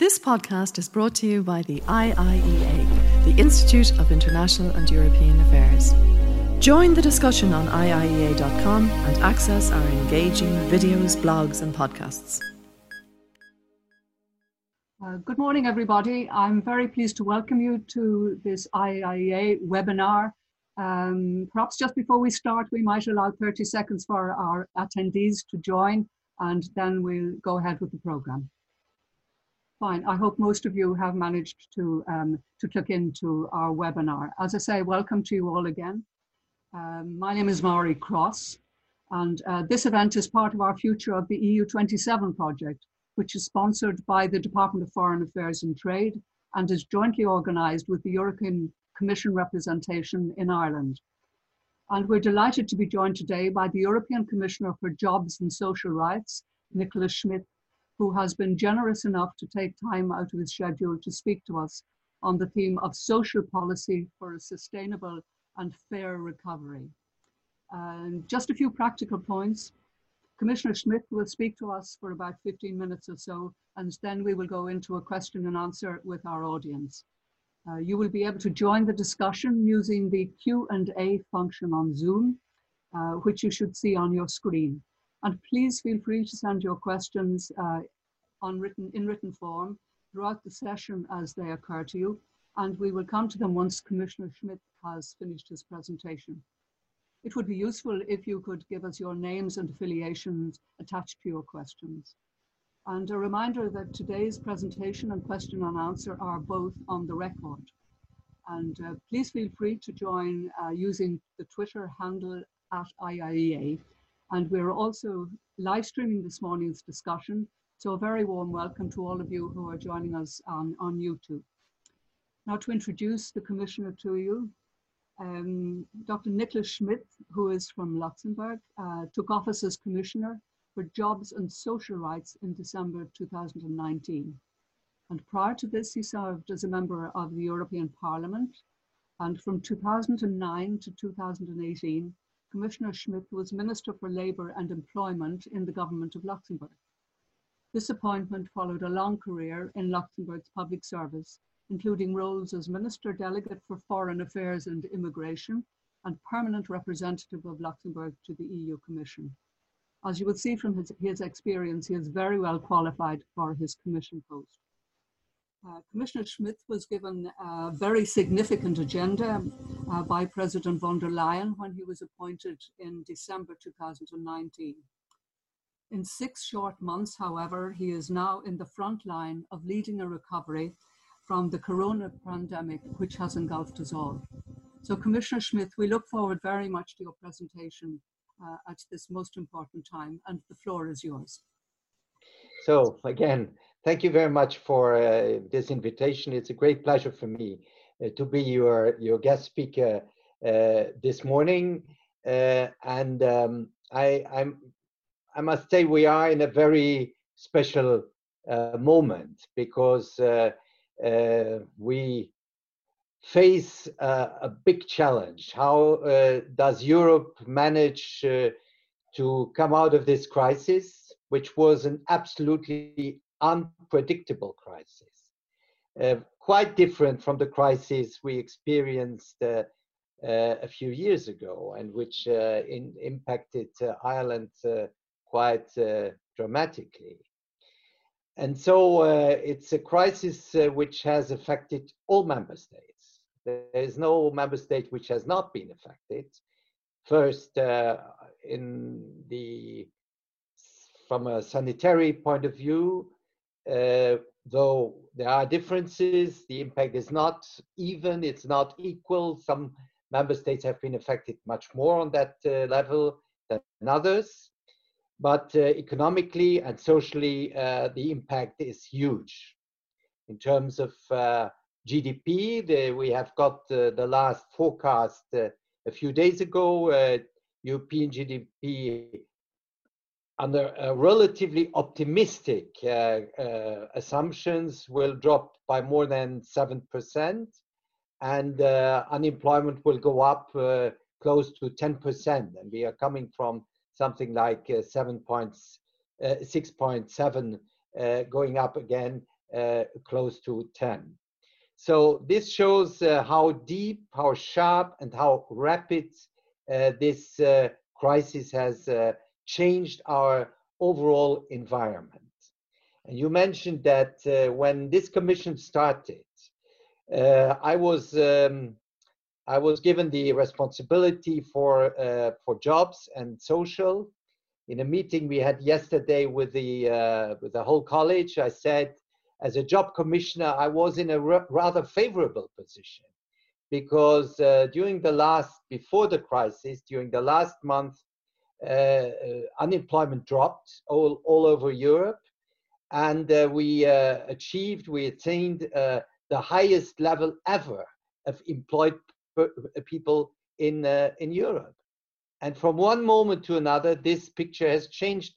This podcast is brought to you by the IIEA, the Institute of International and European Affairs. Join the discussion on IIEA.com and access our engaging videos, blogs, and podcasts. Uh, good morning, everybody. I'm very pleased to welcome you to this IIEA webinar. Um, perhaps just before we start, we might allow 30 seconds for our attendees to join and then we'll go ahead with the program. Fine, I hope most of you have managed to, um, to click into our webinar. As I say, welcome to you all again. Um, my name is Maury Cross, and uh, this event is part of our Future of the EU 27 project, which is sponsored by the Department of Foreign Affairs and Trade and is jointly organised with the European Commission representation in Ireland. And we're delighted to be joined today by the European Commissioner for Jobs and Social Rights, Nicolas Schmit, who has been generous enough to take time out of his schedule to speak to us on the theme of social policy for a sustainable and fair recovery. And just a few practical points. Commissioner Schmit will speak to us for about 15 minutes or so, and then we will go into a question and answer with our audience. Uh, you will be able to join the discussion using the Q&A function on Zoom, uh, which you should see on your screen. And please feel free to send your questions uh, on written, in written form throughout the session as they occur to you. And we will come to them once Commissioner Schmit has finished his presentation. It would be useful if you could give us your names and affiliations attached to your questions. And a reminder that today's presentation and question and answer are both on the record. And uh, please feel free to join uh, using the Twitter handle at IIEA. And we're also live streaming this morning's discussion. So a very warm welcome to all of you who are joining us on, on YouTube. Now to introduce the Commissioner to you, um, Dr. Nicolas Schmit, who is from Luxembourg, uh, took office as Commissioner for Jobs and Social Rights in December 2019. And prior to this, he served as a member of the European Parliament. And from 2009 to 2018, Commissioner Schmit was Minister for Labour and Employment in the government of Luxembourg. This appointment followed a long career in Luxembourg's public service, including roles as Minister Delegate for Foreign Affairs and Immigration and Permanent Representative of Luxembourg to the EU Commission. As you will see from his, his experience, he is very well qualified for his commission post. Uh, Commissioner Schmit was given a very significant agenda uh, by President von der Leyen when he was appointed in December 2019. In six short months, however, he is now in the front line of leading a recovery from the corona pandemic, which has engulfed us all. So, Commissioner Schmit, we look forward very much to your presentation uh, at this most important time. And the floor is yours. So, again, thank you very much for uh, this invitation. It's a great pleasure for me uh, to be your, your guest speaker uh, this morning. Uh, and um, I, I'm, I must say, we are in a very special uh, moment because we face uh, a big challenge. How uh, does Europe manage uh, to come out of this crisis, which was an absolutely unpredictable crisis, uh, quite different from the crisis we experienced uh, uh, a few years ago, and which in, impacted Ireland quite dramatically. And so it's a crisis which has affected all member states there is no member state which has not been affected. First, uh, in the from a sanitary point of view, uh, though there are differences, the impact is not even, it's not equal. Some member states have been affected much more on that uh, level than others. But uh, economically and socially, uh, the impact is huge in terms of uh, GDP. The, we have got the last forecast a few days ago. European GDP under relatively optimistic uh, uh, assumptions will drop by more than 7% and uh, unemployment will go up close to 10% and we are coming from something like 7 points, 6.7 going up again uh, close to 10. So this shows uh, how deep, how sharp, and how rapid uh, this uh, crisis has uh, changed our overall environment. And you mentioned that uh, when this commission started, I was um, I was given the responsibility for for jobs and social, in a meeting we had yesterday with the uh, with the whole college, I said, as a job commissioner, I was in a rather favorable position because uh, during the last before the crisis, during the last month, uh, uh unemployment dropped all all over Europe, and uh, we uh, achieved, we attained the highest level ever of employed people in in Europe. And from one moment to another, this picture has changed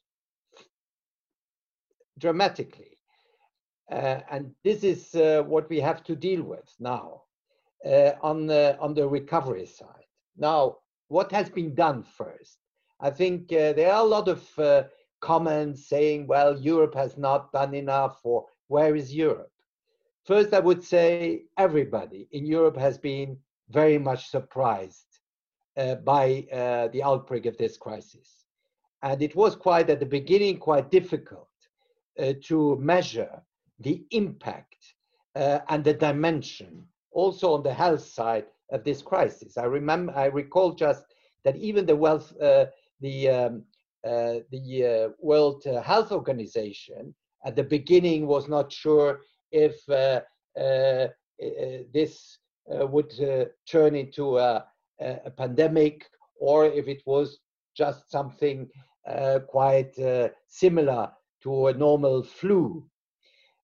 dramatically. Uh, and this is uh, what we have to deal with now uh, on, the, on the recovery side. Now, what has been done first? I think uh, there are a lot of uh, comments saying, well, Europe has not done enough, or where is Europe? First, I would say everybody in Europe has been very much surprised uh, by uh, the outbreak of this crisis. And it was quite at the beginning quite difficult uh, to measure the impact uh, and the dimension also on the health side of this crisis. I remember, I recall just that even the wealth, uh, the um, uh, the World Health Organization at the beginning was not sure if this would turn into a a pandemic or if it was just something uh, quite uh, similar to a normal flu.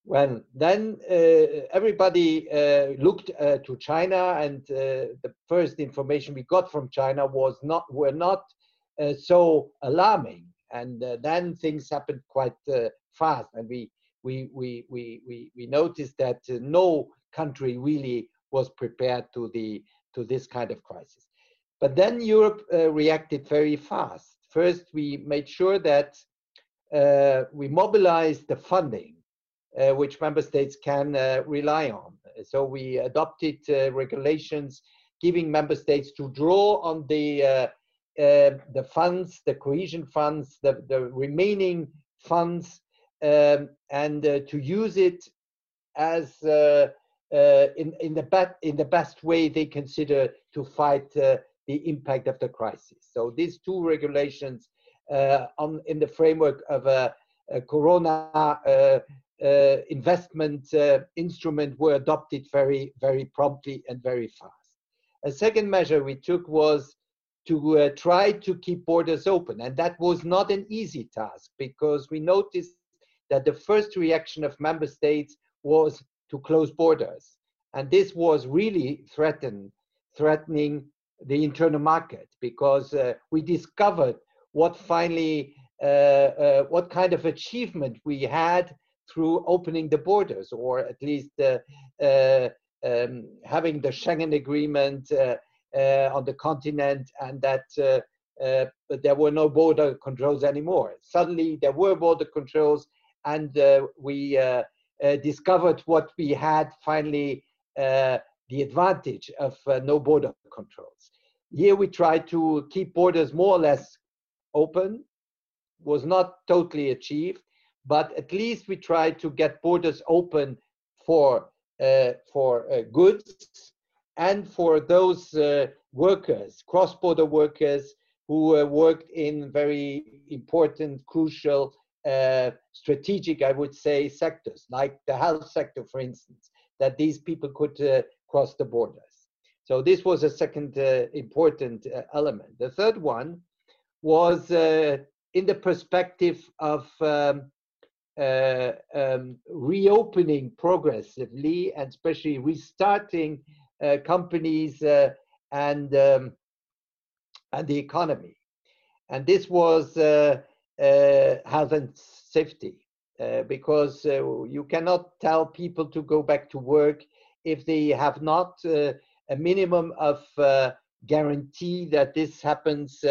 Well, then uh, everybody uh, looked uh, to China, and uh, the first information we got from China was not were not so alarming. And then things happened quite fast, and we we we we we, we noticed that no country really was prepared to the to this kind of crisis. But then Europe uh, reacted very fast. First, we made sure that uh, we mobilized the funding uh, which member states can uh, rely on. So we adopted uh, regulations giving member states to draw on the uh, the funds, the cohesion funds, the, the remaining funds, um, and to use it as uh, in, in, the in the best way they consider to fight uh, the impact of the crisis. So these two regulations uh, on, in the framework of a, a Corona uh, uh, investment uh, instrument were adopted very, very promptly and very fast. A second measure we took was to try to keep borders open. And that was not an easy task because we noticed that the first reaction of member states was to close borders. And this was really threaten, threatening the internal market because uh, we discovered what finally, uh, uh, what kind of achievement we had through opening the borders, or at least uh, uh, um, having the Schengen Agreement uh, on the continent, and that but there were no border controls anymore. Suddenly, there were border controls, and we uh, discovered what we had finally uh, the advantage of uh, no border controls. Here we tried to keep borders more or less open, was not totally achieved, but at least we tried to get borders open for uh, for uh, goods and for those uh, workers, cross-border workers who worked in very important, crucial uh, strategic, I would say, sectors, like the health sector, for instance, that these people could uh, cross the borders. So this was a second uh, important uh, element. The third one was uh, in the perspective of um, um, reopening progressively and especially restarting companies and um, and the economy. And this was uh, health and safety uh, because uh, you cannot tell people to go back to work if they have not a minimum of guarantee that this happens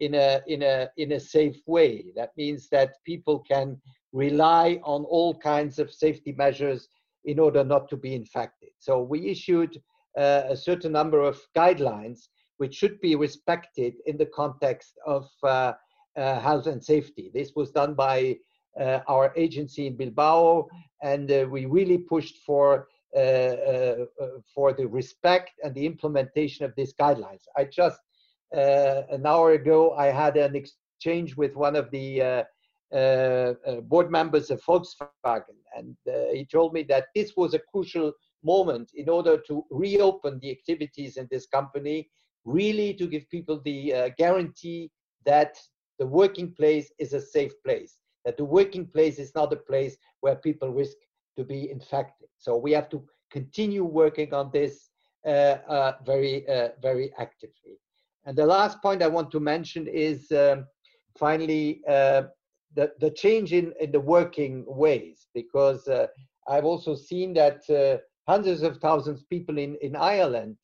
in a in a in a safe way. That means that people can rely on all kinds of safety measures in order not to be infected. So we issued uh, a certain number of guidelines which should be respected in the context of uh, uh, health and safety. This was done by uh, our agency in Bilbao, and uh, we really pushed for uh, for the respect and the implementation of these guidelines. I just an hour ago I had an exchange with one of the board members of Volkswagen, and he told me that this was a crucial moment in order to reopen the activities in this company, really to give people the uh, guarantee that the working place is a safe place, that the working place is not a place where people risk to be infected. So we have to continue working on this uh, uh, very, uh, very actively. And the last point I want to mention is um, finally uh, the, the change in, in the working ways, because uh, I've also seen that hundreds of thousands of people in, in Ireland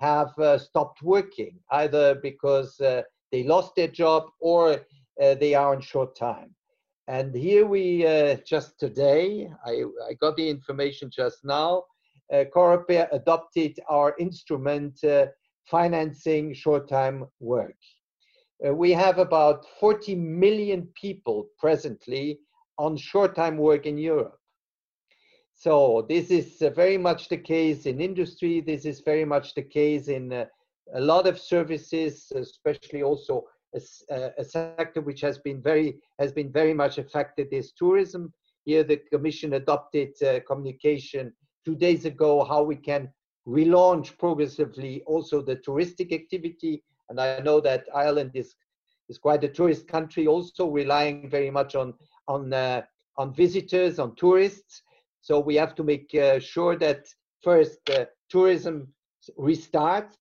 have stopped working, either because they lost their job or uh, they are on short time. And here we uh, just today, I, I, got the information just now, uh, Coreper adopted our instrument uh, financing short time work. Uh, we have about 40 million people presently on short time work in Europe. So this is uh, very much the case in industry. This is very much the case in uh, a lot of services, especially also a, a, sector which has been very has been very much affected is tourism. Here, the Commission adopted uh, communication two days ago how we can relaunch progressively also the touristic activity. And I know that Ireland is is quite a tourist country, also relying very much on on uh, on visitors, on tourists. So we have to make uh, sure that first uh, tourism restarts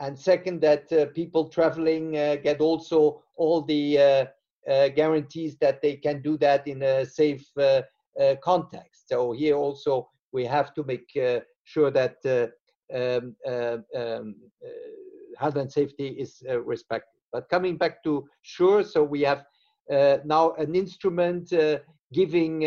and second that uh, people traveling uh, get also all the uh, uh, guarantees that they can do that in a safe uh, context. So here also we have to make sure that um, um, health and safety is respected. But coming back to sure so we have now an instrument giving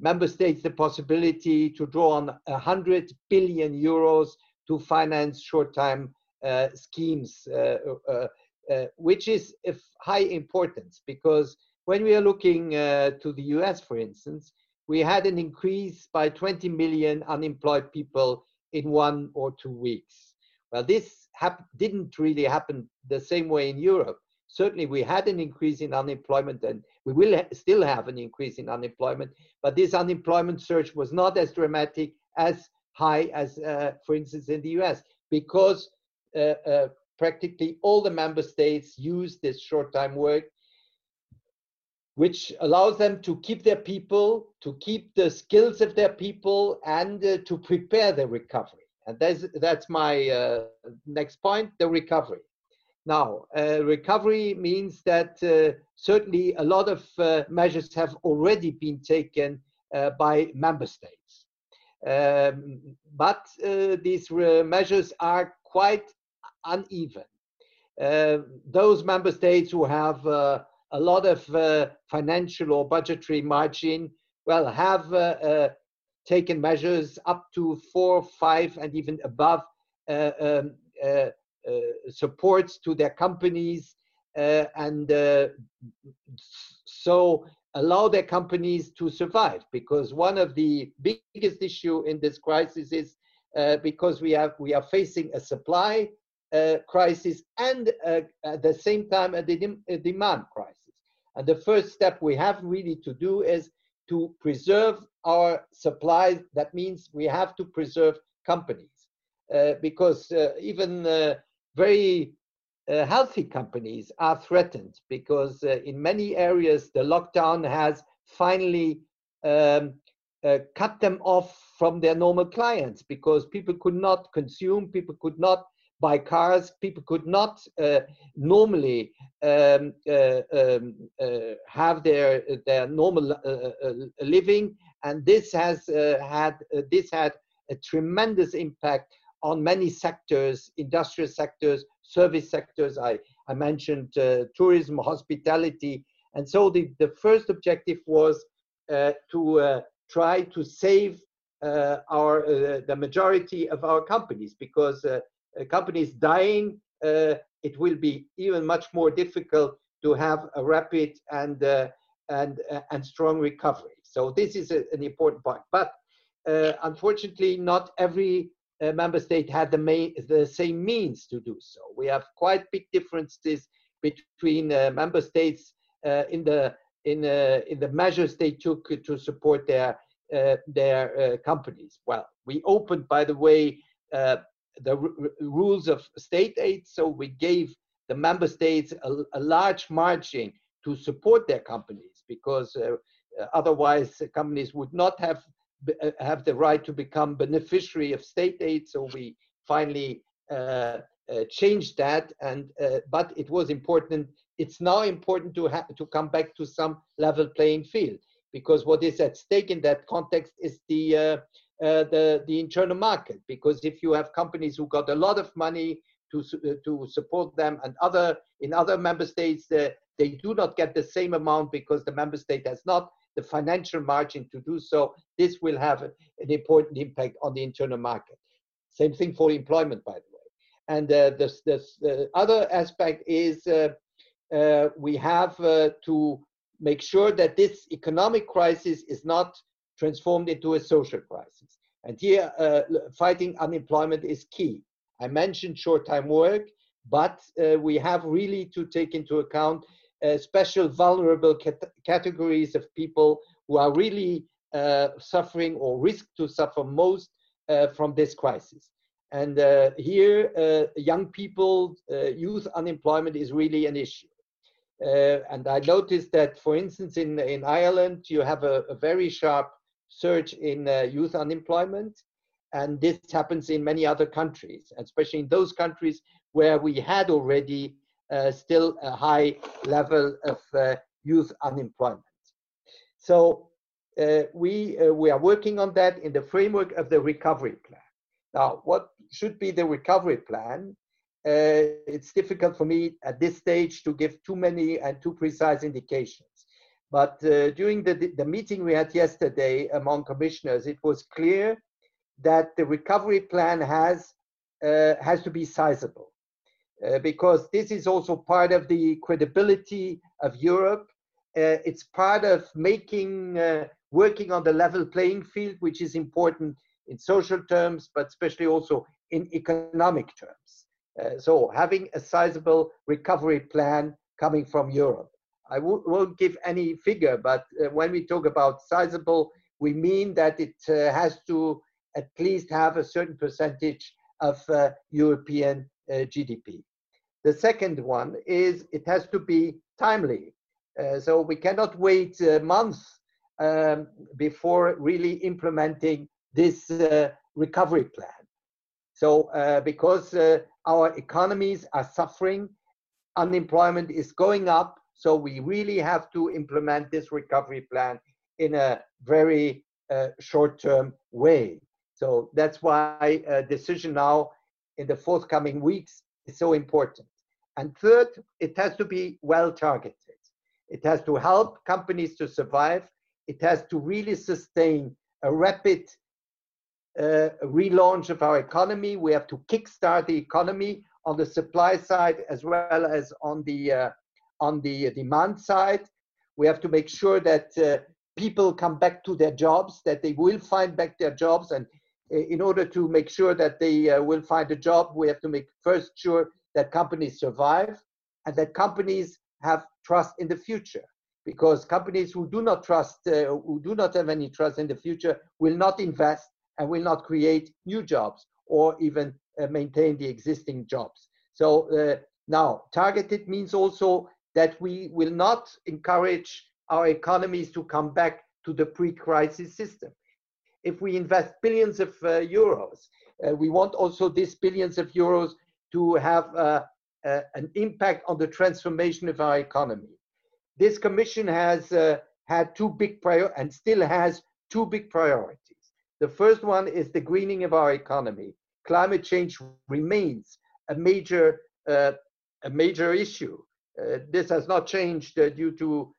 member states the possibility to draw on 100 billion euros to finance short-time uh, schemes, uh, uh, which is of high importance because when we are looking to the US, for instance, we had an increase by 20 million unemployed people in one or two weeks. Well, this didn't really happen the same way in Europe. Certainly, we had an increase in unemployment, and we will ha still have an increase in unemployment. But this unemployment surge was not as dramatic as high as, uh, for instance, in the US, because uh, uh, practically all the member states use this short-time work, which allows them to keep their people, to keep the skills of their people, and uh, to prepare the recovery. And that's, that's my uh, next point, the recovery. Now, uh, recovery means that uh, certainly a lot of measures have already been taken by member states. Um, but these measures are quite uneven. Uh, those member states who have uh, a lot of uh, financial or budgetary margin, well, have uh, uh, taken measures up to four, five, and even above uh, um, supports to their companies, and so allow their companies to survive. Because one of the biggest issue in this crisis is because we have we are facing a supply uh, crisis and uh, at the same time a, de a, demand crisis. And the first step we have really to do is to preserve our supplies. That means we have to preserve companies uh, because uh, even uh, very uh, healthy companies are threatened because in many areas the lockdown has finally um, cut them off from their normal clients because people could not consume, people could not buy cars. People could not uh, normally um, uh, um, uh, have their their normal uh, uh, living, and this has uh, had this had a tremendous impact on many sectors, industrial sectors, service sectors. I I mentioned uh, tourism, hospitality. And so the, the first objective was uh, to uh, try to save uh, our uh, the majority of our companies because uh, companies dying, it will be even much more difficult to have a rapid and and and strong recovery. So this is a, an important point. But unfortunately, not every uh, member state had the, main, the same means to do so. We have quite big differences between uh, member states uh, in the in uh, in the measures they took to support their uh, their uh, companies. Well, we opened, by the way, the rules of state aid, so we gave the member states a, a large margin to support their companies because otherwise companies would not have have the right to become beneficiary of state aid. So we finally uh, uh, changed that, and uh, but it was important. It's now important to have to come back to some level playing field because what is at stake in that context is the uh, uh, the the internal market. Because if you have companies who got a lot of money to to support them, and other in other member states they do not get the same amount because the member state has not the financial margin to do so, this will have an important impact on the internal market. Same thing for employment, by the way. And uh, this, this, the other aspect is uh, uh, we have uh, to make sure that this economic crisis is not transformed into a social crisis. And here, uh, fighting unemployment is key. I mentioned short time work, but uh, we have really to take into account special vulnerable cat categories of people who are really uh, suffering or risk to suffer most uh, from this crisis. And uh, here, uh, young people, uh, youth unemployment is really an issue. and I noticed that, for instance, in, in Ireland, you have a, a very sharp surge in youth unemployment. And this happens in many other countries, especially in those countries where we had already uh, still a high level of uh, youth unemployment. So uh, we, we are working on that in the framework of the recovery plan. Now, what should be the recovery plan? Uh, it's difficult for me at this stage to give too many and too precise indications. But uh, during the, the meeting we had yesterday among commissioners, it was clear that the recovery plan has, uh, has to be sizable. Uh, because this is also part of the credibility of Europe. Uh, it's part of making, uh, working on the level playing field, which is important in social terms, but especially also in economic terms. Uh, so having a sizable recovery plan coming from Europe. I won't give any figure, but uh, when we talk about sizable, we mean that it has to at least have a certain percentage of European uh, GDP. The second one is it has to be timely. Uh, so we cannot wait a month um, before really implementing this uh, recovery plan. So uh, because uh, our economies are suffering, unemployment is going up, so we really have to implement this recovery plan in a very uh, short-term way. So that's why a decision now in the forthcoming weeks is so important. And third, it has to be well targeted. It has to help companies to survive. It has to really sustain a rapid uh, relaunch of our economy. We have to kickstart the economy on the supply side as well as on the uh, on the demand side. We have to make sure that uh, people come back to their jobs, that they will find back their jobs, and in order to make sure that they uh, will find a job, we have to make first sure that companies survive and that companies have trust in the future. Because companies who do not trust, uh, who do not have any trust in the future, will not invest and will not create new jobs or even uh, maintain the existing jobs. So uh, now, targeted means also that we will not encourage our economies to come back to the pre-crisis system if we invest billions of uh, euros, uh, we want also these billions of euros to have uh, uh an impact on the transformation of our economy. This commission has uh, had two big priorities and still has two big priorities. The first one is the greening of our economy. Climate change remains a major uh, a major issue. This has not changed due to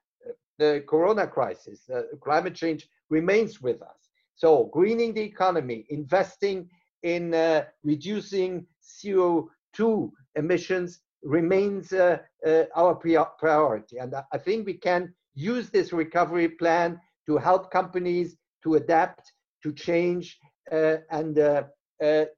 the corona crisis. Climate change remains with us. So, greening the economy, investing in uh, reducing CO2 emissions remains uh, uh our priority. And I think we can use this recovery plan to help companies to adapt, to change, uh, and uh,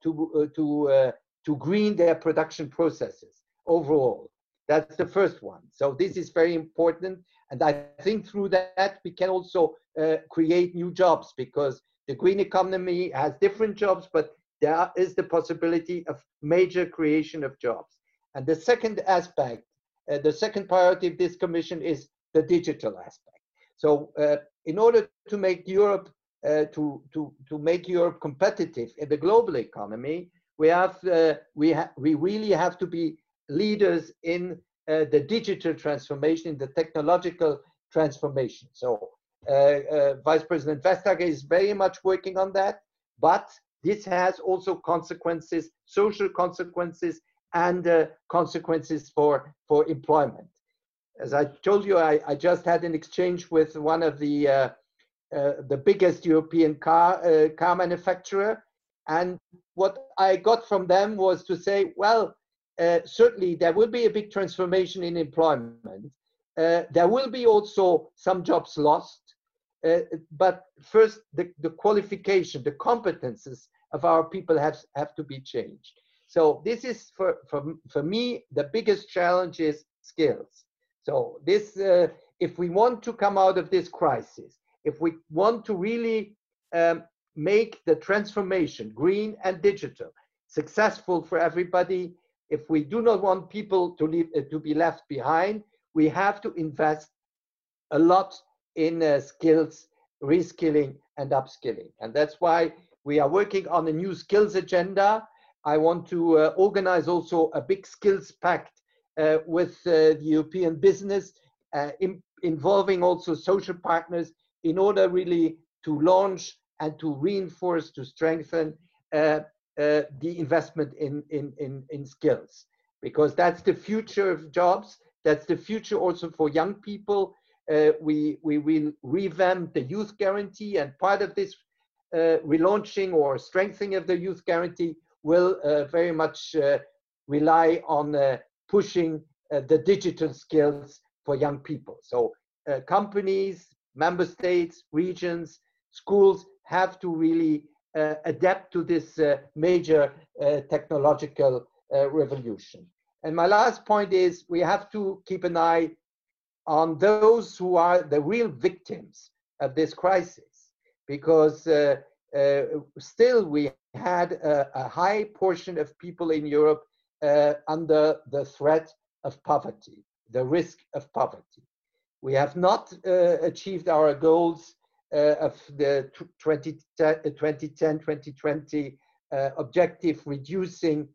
to, to, to green their production processes overall. That's the first one. So this is very important. And I think through that, we can also uh, create new jobs because the green economy has different jobs, but there is the possibility of major creation of jobs. And the second aspect, uh, the second priority of this commission is the digital aspect. So uh, in order to make Europe uh, to, to, to make Europe competitive in the global economy, we have uh, we ha- we really have to be leaders in uh, the digital transformation, in the technological transformation. So Vice President Vestager is very much working on that, but this has also consequences, social consequences, and uh, consequences for, for employment. As I told you, I, I just had an exchange with one of the uh, uh, the biggest European car car manufacturer, and what I got from them was to say, well, uh, certainly there will be a big transformation in employment. Uh, there will be also some jobs lost. Uh, but first, the, the qualification, the competences of our people have, have to be changed. So this is for, for, for me, the biggest challenge is skills. So this, uh, if we want to come out of this crisis, if we want to really um, make the transformation, green and digital, successful for everybody, if we do not want people to, leave, uh, to be left behind, we have to invest a lot in uh, skills, reskilling, and upskilling. And that's why we are working on a new skills agenda. I want to uh, organize also a big skills pact uh, with uh, the European business, uh, in, involving also social partners in order really to launch and to reinforce, to strengthen uh, the investment in, in, in, in skills because that's the future of jobs. That's the future also for young people. Uh, we, we will revamp the youth guarantee, and part of this uh, relaunching or strengthening of the youth guarantee will uh, very much uh, rely on uh, pushing the digital skills for young people. So, companies, member states, regions, schools have to really uh, adapt to this uh, major uh, technological revolution. And my last point is we have to keep an eye on those who are the real victims of this crisis, because uh, uh, still we had a, a, high portion of people in Europe uh, under the threat of poverty, the risk of poverty. We have not achieved our goals uh, of the 2010 2020 uh, objective, reducing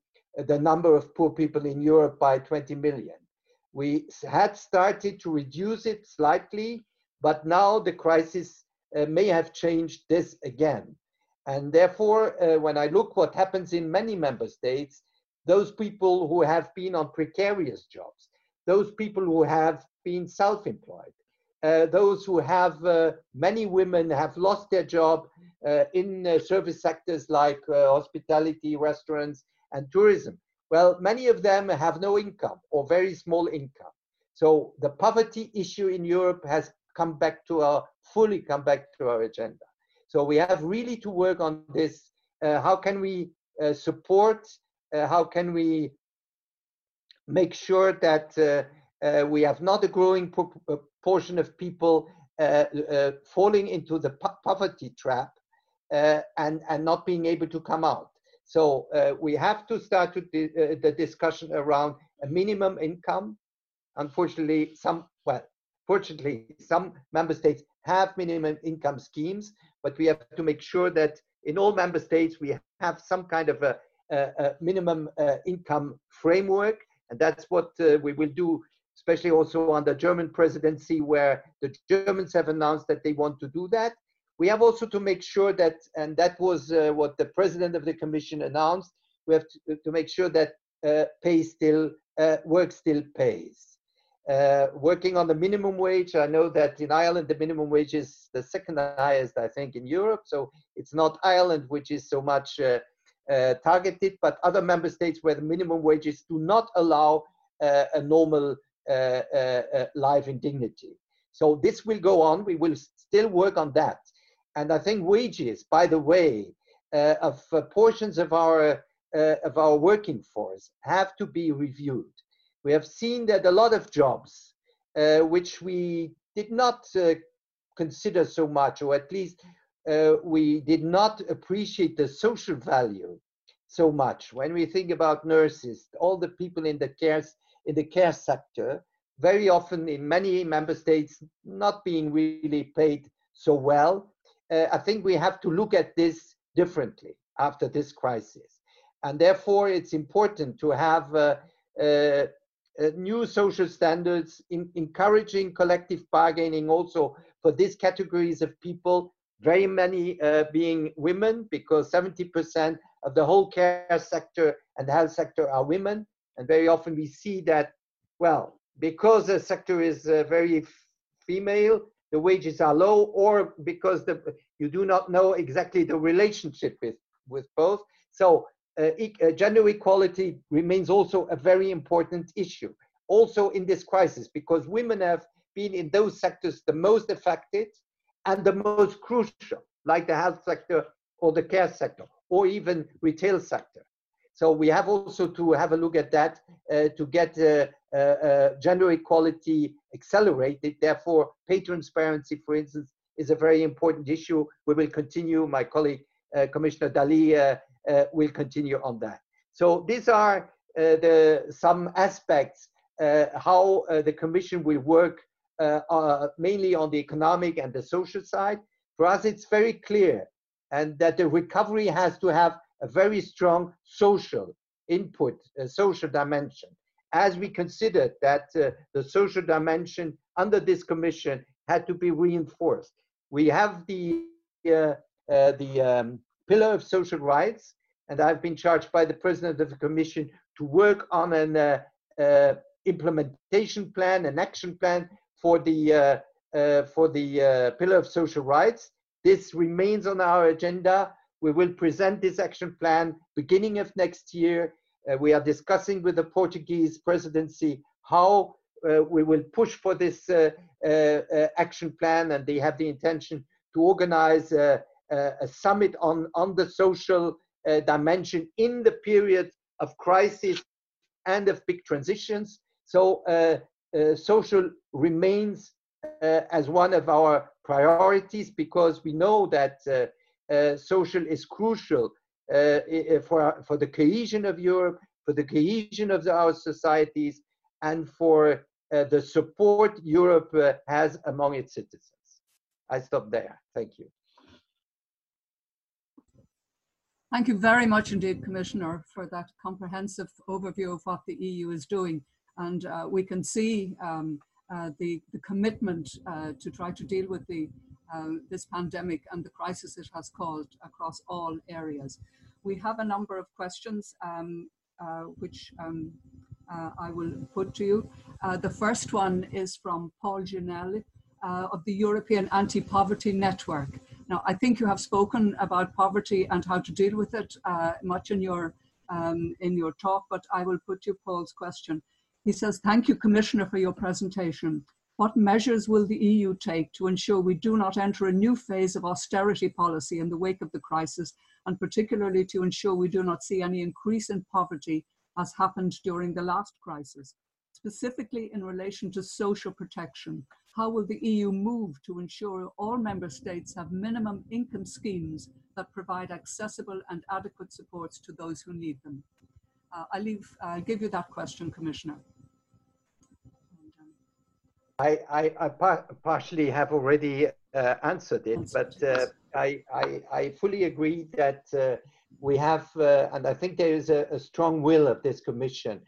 the number of poor people in Europe by 20 million. We had started to reduce it slightly, but now the crisis uh, may have changed this again. And therefore, uh, when I look what happens in many member states, those people who have been on precarious jobs, those people who have been self-employed, uh, those who have, uh, many women have lost their job uh, in uh, service sectors like uh, hospitality, restaurants, and tourism. Well, many of them have no income or very small income. So the poverty issue in Europe has come back to our, fully come back to our agenda. So we have really to work on this. how can we support? how can we make sure that uh, we have not a growing portion of people uh, uh, falling into the po poverty trap uh, and, and not being able to come out. So we have to start to the discussion around a minimum income. Unfortunately, some, well, fortunately, some member states have minimum income schemes, but we have to make sure that in all member states we have some kind of a, a, a minimum uh, income framework, and that's what uh, we will do especially also under German presidency, where the Germans have announced that they want to do that. We have also to make sure that, and that was uh, what the president of the commission announced, we have to, to make sure that uh, pay still uh, work still pays. Uh, working on the minimum wage, I know that in Ireland the minimum wage is the second highest, I think, in Europe. So it's not Ireland which is so much uh, uh, targeted, but other member states where the minimum wages do not allow a normal life in dignity. So this will go on. We will still work on that. And I think wages, by the way, of portions of our uh, of our working force have to be reviewed. We have seen that a lot of jobs, uh, which we did not uh, consider so much, or at least uh, we did not appreciate the social value so much. When we think about nurses, all the people in the care in the care sector, very often in many member states not being really paid so well. Uh, I think we have to look at this differently after this crisis and therefore it's important to have uh, uh, uh, new social standards, in, encouraging collective bargaining also for these categories of people, very many uh, being women, because 70% of the whole care sector and health sector are women. And very often we see that, well, because the sector is uh, very female, the wages are low, or because the, you do not know exactly the relationship with, with both. So uh, uh, gender equality remains also a very important issue, also in this crisis, because women have been in those sectors the most affected and the most crucial, like the health sector or the care sector, or even retail sector. So we have also to have a look at that uh, to get uh Uh, uh, gender equality accelerated. Therefore, pay transparency, for instance, is a very important issue. We will continue. My colleague, uh, Commissioner Dalli, uh, will continue on that. So these are uh, the some aspects uh, how the Commission will work mainly on the economic and the social side. For us, it's very clear and that the recovery has to have a very strong social input, a social dimension. As we considered that uh, the social dimension under this commission had to be reinforced. We have the uh, uh, the um, pillar of social rights, and I've been charged by the president of the commission to work on an uh, uh, implementation plan, an action plan for the uh, for the pillar of social rights. This remains on our agenda. We will present this action plan beginning of next year. Uh, we are discussing with the Portuguese presidency how we will push for this action plan, and they have the intention to organize a summit on on the social uh, dimension in the period of crisis and of big transitions. So uh, uh, social remains uh, as one of our priorities because we know that uh, uh, social is crucial for, for the cohesion of Europe, for the cohesion of our societies, and for the support Europe has among its citizens. I stop there. Thank you. Thank you very much indeed, Commissioner, for that comprehensive overview of what the EU is doing. And uh, we can see um, uh, the, the, commitment uh, to try to deal with the, uh, this pandemic and the crisis it has caused across all areas. We have a number of questions um, uh, which um, uh, I will put to you. the first one is from Paul Ginnell of the European Anti-Poverty Network. Now, I think you have spoken about poverty and how to deal with it uh, much in your um, in your talk, but I will put you Paul's question. He says, "Thank you, Commissioner, for your presentation. What measures will the EU take to ensure we do not enter a new phase of austerity policy in the wake of the crisis, and particularly to ensure we do not see any increase in poverty as happened during the last crisis, specifically in relation to social protection? how will the EU move to ensure all member states have minimum income schemes that provide accessible and adequate supports to those who need them? Uh, I'll, leave, I'll give you that question, Commissioner. I, I, I par partially have already uh, answered it, but uh, I, I, I, fully agree that uh, we have, uh, and I think there is a, a, strong will of this Commission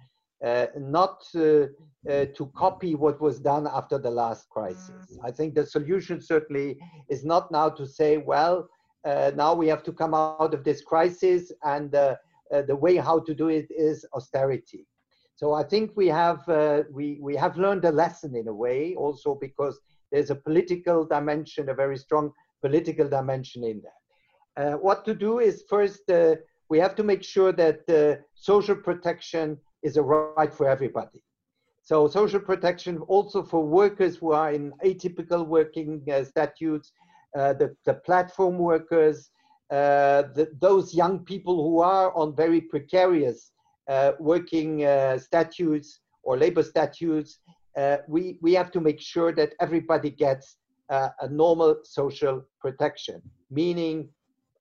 uh, not uh, uh, to copy what was done after the last crisis. Mm. I think the solution certainly is not now to say, well, now we have to come out of this crisis and the way how to do it is austerity. So I think we have uh, we we have learned a lesson in a way, also because there's a political dimension, a very strong political dimension in that. Uh, what to do is first uh, we have to make sure that uh, social protection is a right for everybody. So social protection also for workers who are in atypical working uh, statutes, uh, the, the platform workers, the, those young people who are on very precarious working uh, statutes or labor statutes, we, we have to make sure that everybody gets a normal social protection, meaning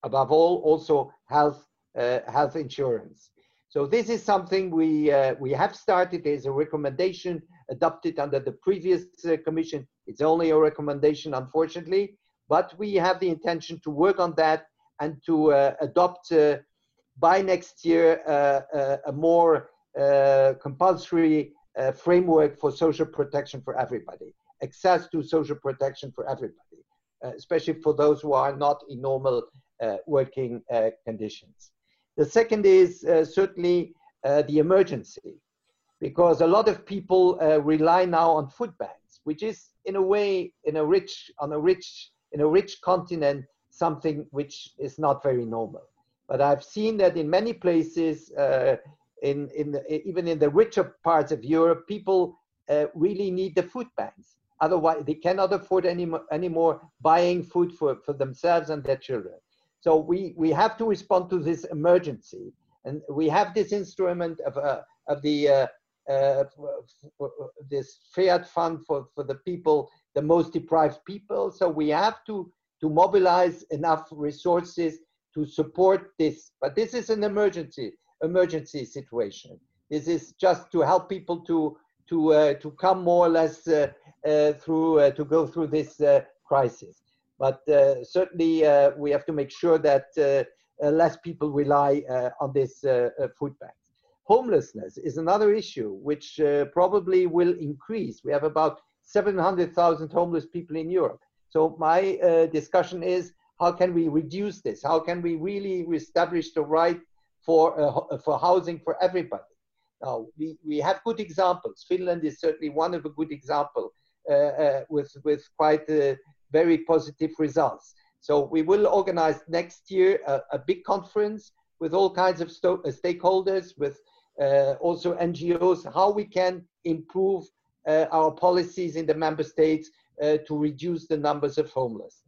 above all also health, health insurance. So this is something we, uh, we have started. There's a recommendation adopted under the previous uh, commission. It's only a recommendation, unfortunately, but we have the intention to work on that and to uh, adopt by next year uh, uh, a more uh, compulsory uh, framework for social protection for everybody, access to social protection for everybody, uh, especially for those who are not in normal uh, working conditions. The second is certainly the emergency, because a lot of people rely now on food banks, which is in a way in a rich on a rich in a rich continent something which is not very normal. But I've seen that in many places, uh, in, in the, even in the richer parts of Europe, people uh, really need the food banks. Otherwise, they cannot afford any anymore buying food for, for themselves and their children. So we, we have to respond to this emergency. And we have this instrument of, uh, of the uh, uh, this FEAD fund for, for the people, the most deprived people. So we have to, to mobilize enough resources to support this. But this is an emergency emergency situation. This is just to help people to to uh, to come more or less uh, uh, through uh, to go through this uh, crisis. But uh, certainly we have to make sure that less people rely on this food banks. Homelessness is another issue which probably will increase. We have about 700,000 homeless people in Europe. So my discussion is how can we reduce this? How can we really establish the right for, uh, for housing for everybody? Now, we, we have good examples. Finland is certainly one of a good example uh, uh, with, with quite uh, very positive results. So we will organize next year a, a big conference with all kinds of uh, stakeholders, with uh, also NGOs, how we can improve our policies in the member states to reduce the numbers of homeless.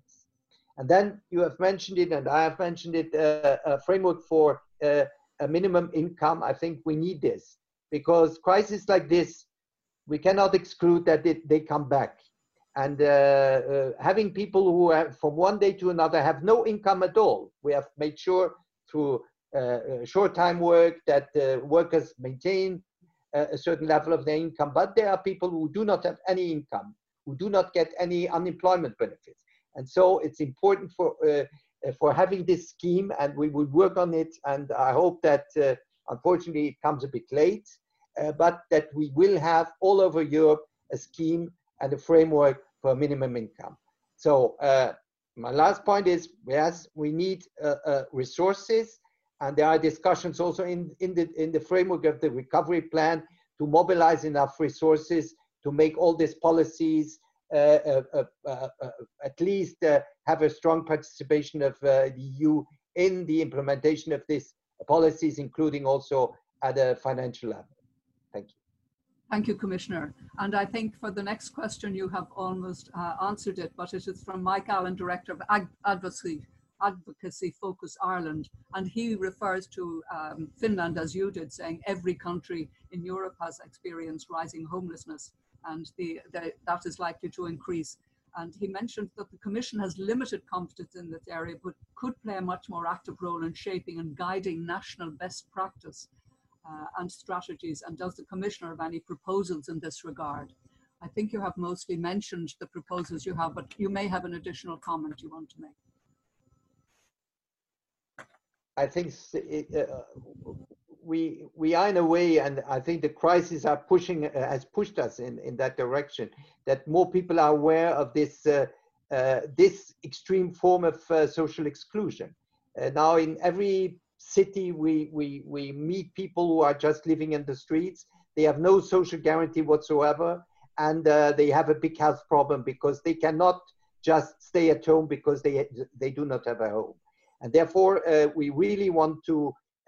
And then you have mentioned it, and I have mentioned it, uh, a framework for uh, a minimum income. I think we need this because crises like this, we cannot exclude that it, they come back. And uh, uh having people who have, from one day to another have no income at all, we have made sure through uh, uh, short time work that workers maintain a certain level of their income. But there are people who do not have any income, who do not get any unemployment benefits. And so it's important for, uh, uh, for having this scheme and we will work on it. And I hope that uh, unfortunately it comes a bit late, uh, but that we will have all over Europe a scheme and a framework for minimum income. So uh, my last point is, yes, we need uh, resources and there are discussions also in, in, the, in the framework of the recovery plan to mobilize enough resources to make all these policies uh, uh, uh, Uh, uh, uh, at least have a strong participation of the EU in the implementation of these policies, including also at a financial level. Thank you. Thank you, Commissioner. And I think for the next question, you have almost uh, answered it, but it is from Mike Allen, Director of Ag Advocacy, Advocacy Focus Ireland. And he refers to um, Finland, as you did, saying every country in Europe has experienced rising homelessness and the, the, that is likely to increase. And he mentioned that the Commission has limited competence in this area, but could play a much more active role in shaping and guiding national best practice uh, and strategies. And does the Commissioner have any proposals in this regard? I think you have mostly mentioned the proposals you have, but you may have an additional comment you want to make. I think uh, we we are in a way, and I think the crisis are pushing uh, has pushed us in in that direction. That more people are aware of this uh, uh, this extreme form of uh, social exclusion. Uh, now, in every city, we we we meet people who are just living in the streets. they have no social guarantee whatsoever, and uh, they have a big health problem because they cannot just stay at home because they, they do not have a home. And therefore, we really want to.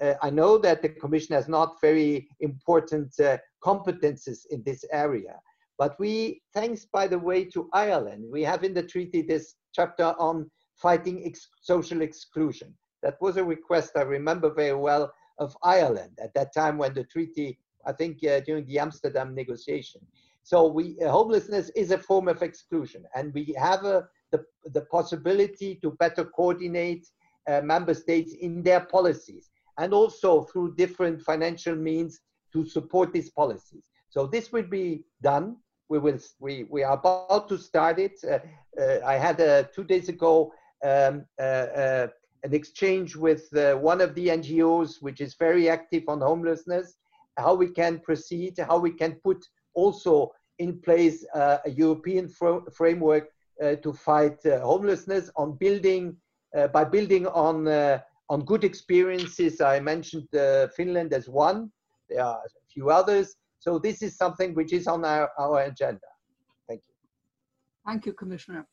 Uh, I know that the Commission has not very important uh, competences in this area, but we, thanks by the way to Ireland, we have in the treaty this chapter on fighting ex social exclusion. That was a request I remember very well of Ireland at that time when the treaty, I think uh, during the Amsterdam negotiation. So we uh, homelessness is a form of exclusion, and we have a, the, the possibility to better coordinate uh, member states in their policies and also through different financial means to support these policies. So this will be done. We will. We, we are about to start it. Uh, uh, I had uh, two days ago um, uh, uh, an exchange with one of the NGOs, which is very active on homelessness. How we can proceed, how we can put also in place a European fr framework to fight homelessness on building uh, by building on uh, on good experiences. I mentioned uh, Finland as one. There are a few others. So this is something which is on our, our agenda. Thank you. Thank you, Commissioner.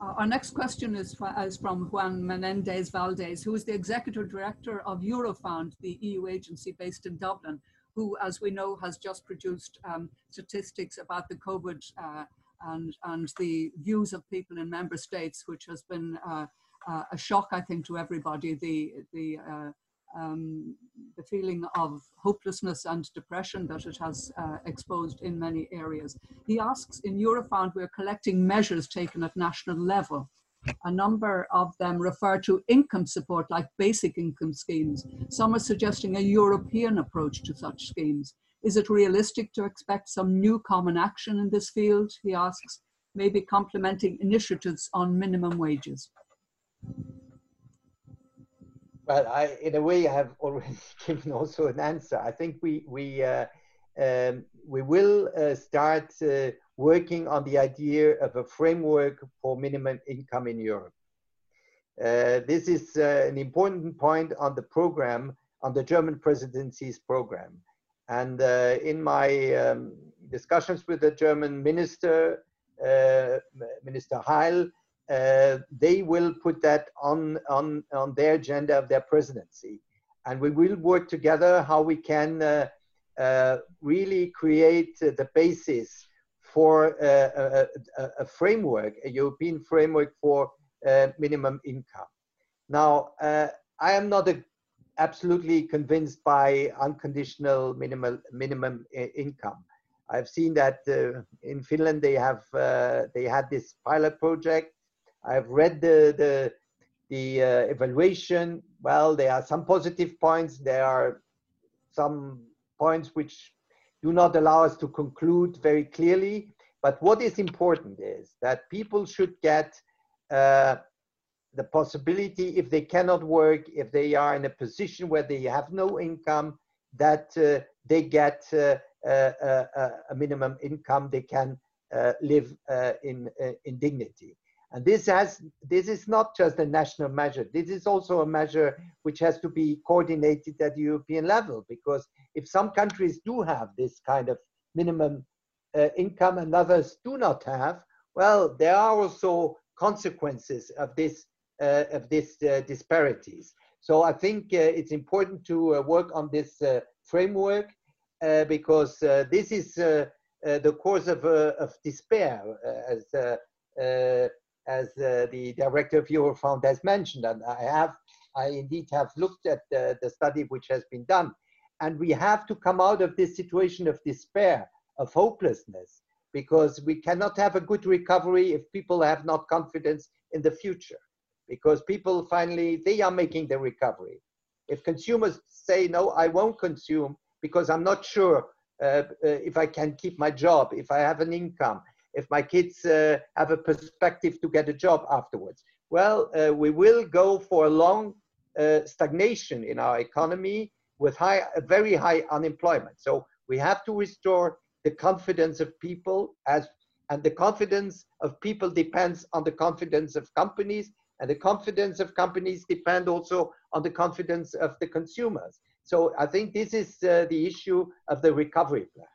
Uh, our next question is, is, from Juan Menéndez Valdés, who is the Executive Director of Eurofound, the EU agency based in Dublin, who, as we know, has just produced um, statistics about the COVID uh, and, and the views of people in member states, which has been uh, uh, a shock, I think, to everybody. The the uh, um, the feeling of hopelessness and depression that it has uh, exposed in many areas. He asks, in Eurofound, we're collecting measures taken at national level. A number of them refer to income support, like basic income schemes. Some are suggesting a European approach to such schemes. Is it realistic to expect some new common action in this field? He asks, maybe complementing initiatives on minimum wages. Well, I, in a way, I have already given also an answer. I think we we uh, um, we will uh, start uh, working on the idea of a framework for minimum income in Europe. Uh, this is uh, an important point on the program, on the German presidency's program. And uh, in my um, discussions with the German minister, Minister Heil, uh, they will put that on, on, on their agenda of their presidency. And we will work together how we can uh, uh, really create the basis for a, a, a, framework, a European framework for uh, minimum income. Now, uh, I am not a, absolutely convinced by unconditional minimal, minimum income. I've seen that uh, in Finland they have they had this pilot project I've read the the the uh, evaluation. Well, there are some positive points. There are some points which do not allow us to conclude very clearly. But what is important is that people should get uh, the possibility, if they cannot work, if they are in a position where they have no income, that uh, they get uh, uh, a minimum income they can uh, live in, in dignity. And this has this is not just a national measure. This is also a measure which has to be coordinated at the European level because if some countries do have this kind of minimum uh, income and others do not have, well, there are also consequences of this uh, of this uh, disparities. So I think uh, it's important to uh, work on this uh, framework because this is the cause of, of despair, as as uh, the director of Eurofound has mentioned. And I have, I indeed have looked at the, the study which has been done. And we have to come out of this situation of despair, of hopelessness, because we cannot have a good recovery if people have not confidence in the future. Because people finally, they are making the recovery. If consumers say, no, I won't consume because I'm not sure uh, uh, if I can keep my job, if I have an income, if my kids uh, have a perspective to get a job afterwards. Well, uh, we will go for a long uh, stagnation in our economy with high, very high unemployment. So we have to restore the confidence of people as and the confidence of people depends on the confidence of companies and the confidence of companies depend also on the confidence of the consumers so i think this is uh, the issue of the recovery plan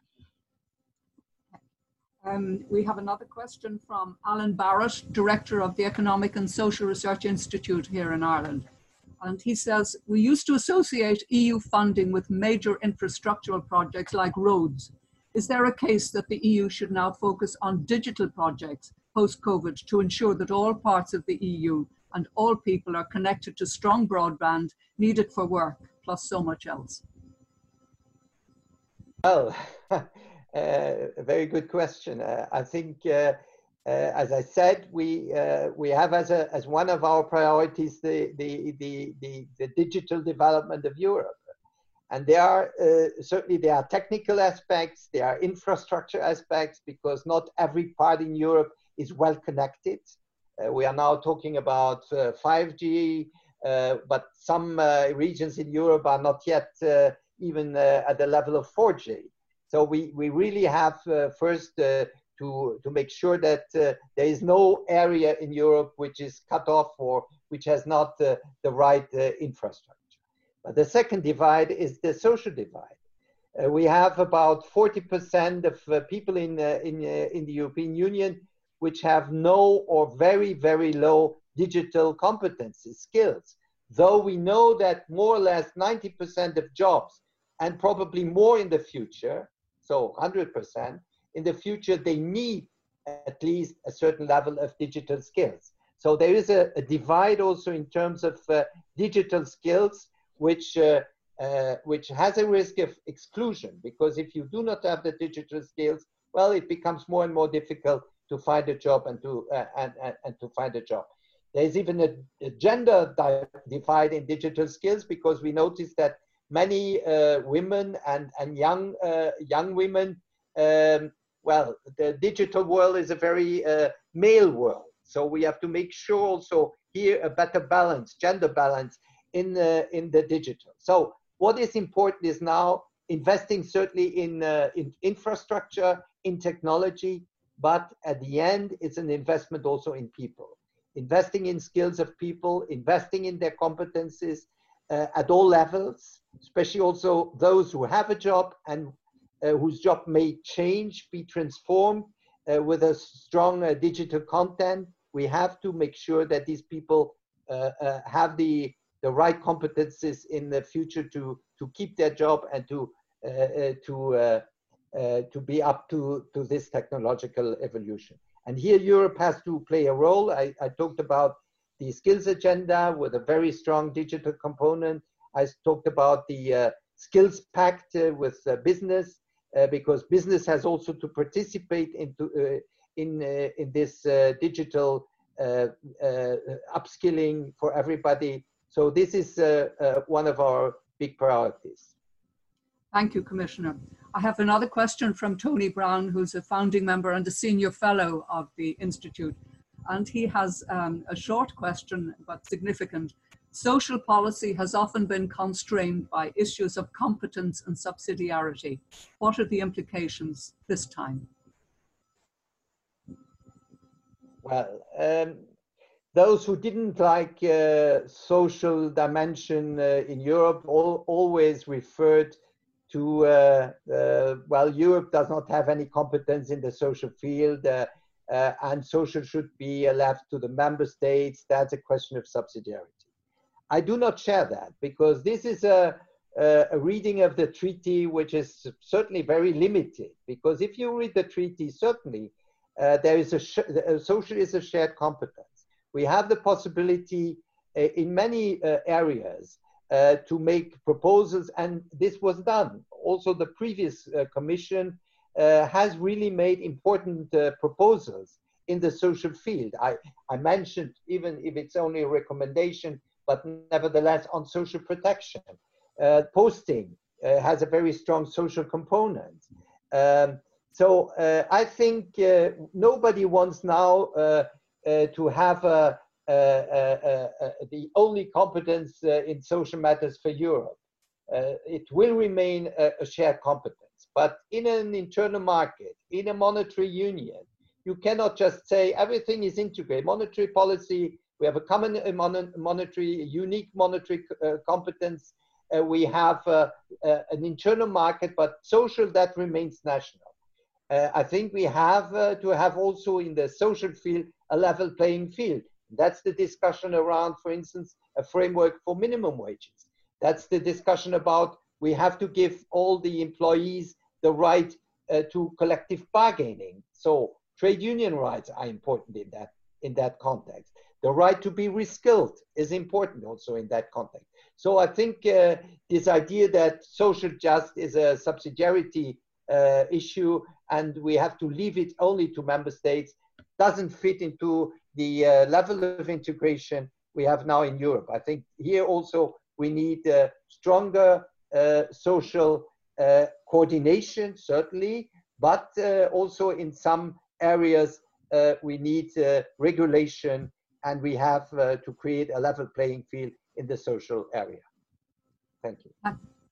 Um, we have another question from Alan Barrett, Director of the Economic and Social Research Institute here in Ireland. And he says, We used to associate EU funding with major infrastructural projects like roads. Is there a case that the EU should now focus on digital projects post COVID to ensure that all parts of the EU and all people are connected to strong broadband needed for work, plus so much else? Well, a very good question. Uh, I think, uh, uh as I said, we uh, we have as a as one of our priorities the the the the, the digital development of Europe, and there are uh, certainly there are technical aspects, there are infrastructure aspects because not every part in Europe is well connected. we are now talking about 5G, but some regions in Europe are not yet even uh, at the level of 4G. So we, we really have uh, first uh, to, to make sure that there is no area in Europe which is cut off or which has not the right infrastructure. But the second divide is the social divide. Uh, we have about 40% of uh, people in, uh, in, in the European Union which have no or very, very low digital competencies, skills. Though we know that more or less 90% of jobs and probably more in the future, so 100%, in the future, they need at least a certain level of digital skills. So there is a, a divide also in terms of uh, digital skills, which, uh, uh, which has a risk of exclusion, because if you do not have the digital skills, well, it becomes more and more difficult to find a job and to, uh, and, and, and, to find a job. There's even a, a gender divide in digital skills because we notice that many uh, women and, and young, uh, young women, um, well, the digital world is a very uh, male world. So we have to make sure also here a better balance, gender balance in the, in the digital. So what is important is now investing certainly in, uh, in infrastructure, in technology, but at the end, it's an investment also in people. Investing in skills of people, investing in their competencies uh, at all levels, especially also those who have a job and uh, whose job may change, be transformed uh, with a strong uh, digital content. We have to make sure that these people uh, uh, have the the right competences in the future to to keep their job and to to to be up to to this technological evolution. And here Europe has to play a role. I, I talked about the skills agenda with a very strong digital component I talked about the uh, skills pact uh, with uh, business uh, because business has also to participate into uh, in uh, in this digital upskilling for everybody. So this is one of our big priorities. Thank you, Commissioner. I have another question from Tony Brown, who's a founding member and a senior fellow of the Institute. And he has um, a short question, but significant social policy has often been constrained by issues of competence and subsidiarity. What are the implications this time? Well, um, those who didn't like uh, social dimension uh, in Europe all, always referred to, uh, uh well, Europe does not have any competence in the social field uh, and social should be left to the member states. That's a question of subsidiarity. I do not share that because this is a, a, reading of the treaty which is certainly very limited. Because if you read the treaty, certainly uh, there is a, a social is a shared competence. We have the possibility uh, in many uh, areas uh, to make proposals, and this was done. Also, the previous uh, commission has really made important proposals in the social field. I, I mentioned, even if it's only a recommendation, but nevertheless on social protection. Uh, posting uh, has a very strong social component. Um, so uh, I think uh, nobody wants now uh, uh, to have a, a, a, the only competence in social matters for Europe. it will remain a, shared competence, but in an internal market, in a monetary union, you cannot just say everything is integrated. Monetary policy we have a common uh, monetary, unique monetary uh, competence. Uh, we have uh, uh, an internal market, but social that remains national. uh, I think we have uh, to have also in the social field a level playing field. That's the discussion around, for instance, a framework for minimum wages. That's the discussion about we have to give all the employees the right uh, to collective bargaining. So trade union rights are important in that in that context. The right to be reskilled is important also in that context. So I think uh, this idea that social justice is a subsidiarity uh, issue and we have to leave it only to member states doesn't fit into the uh, level of integration we have now in Europe. I think here also we need uh, stronger Uh, social uh, coordination, certainly, but uh, also in some areas uh, we need regulation and we have to create a level playing field in the social area. Thank you.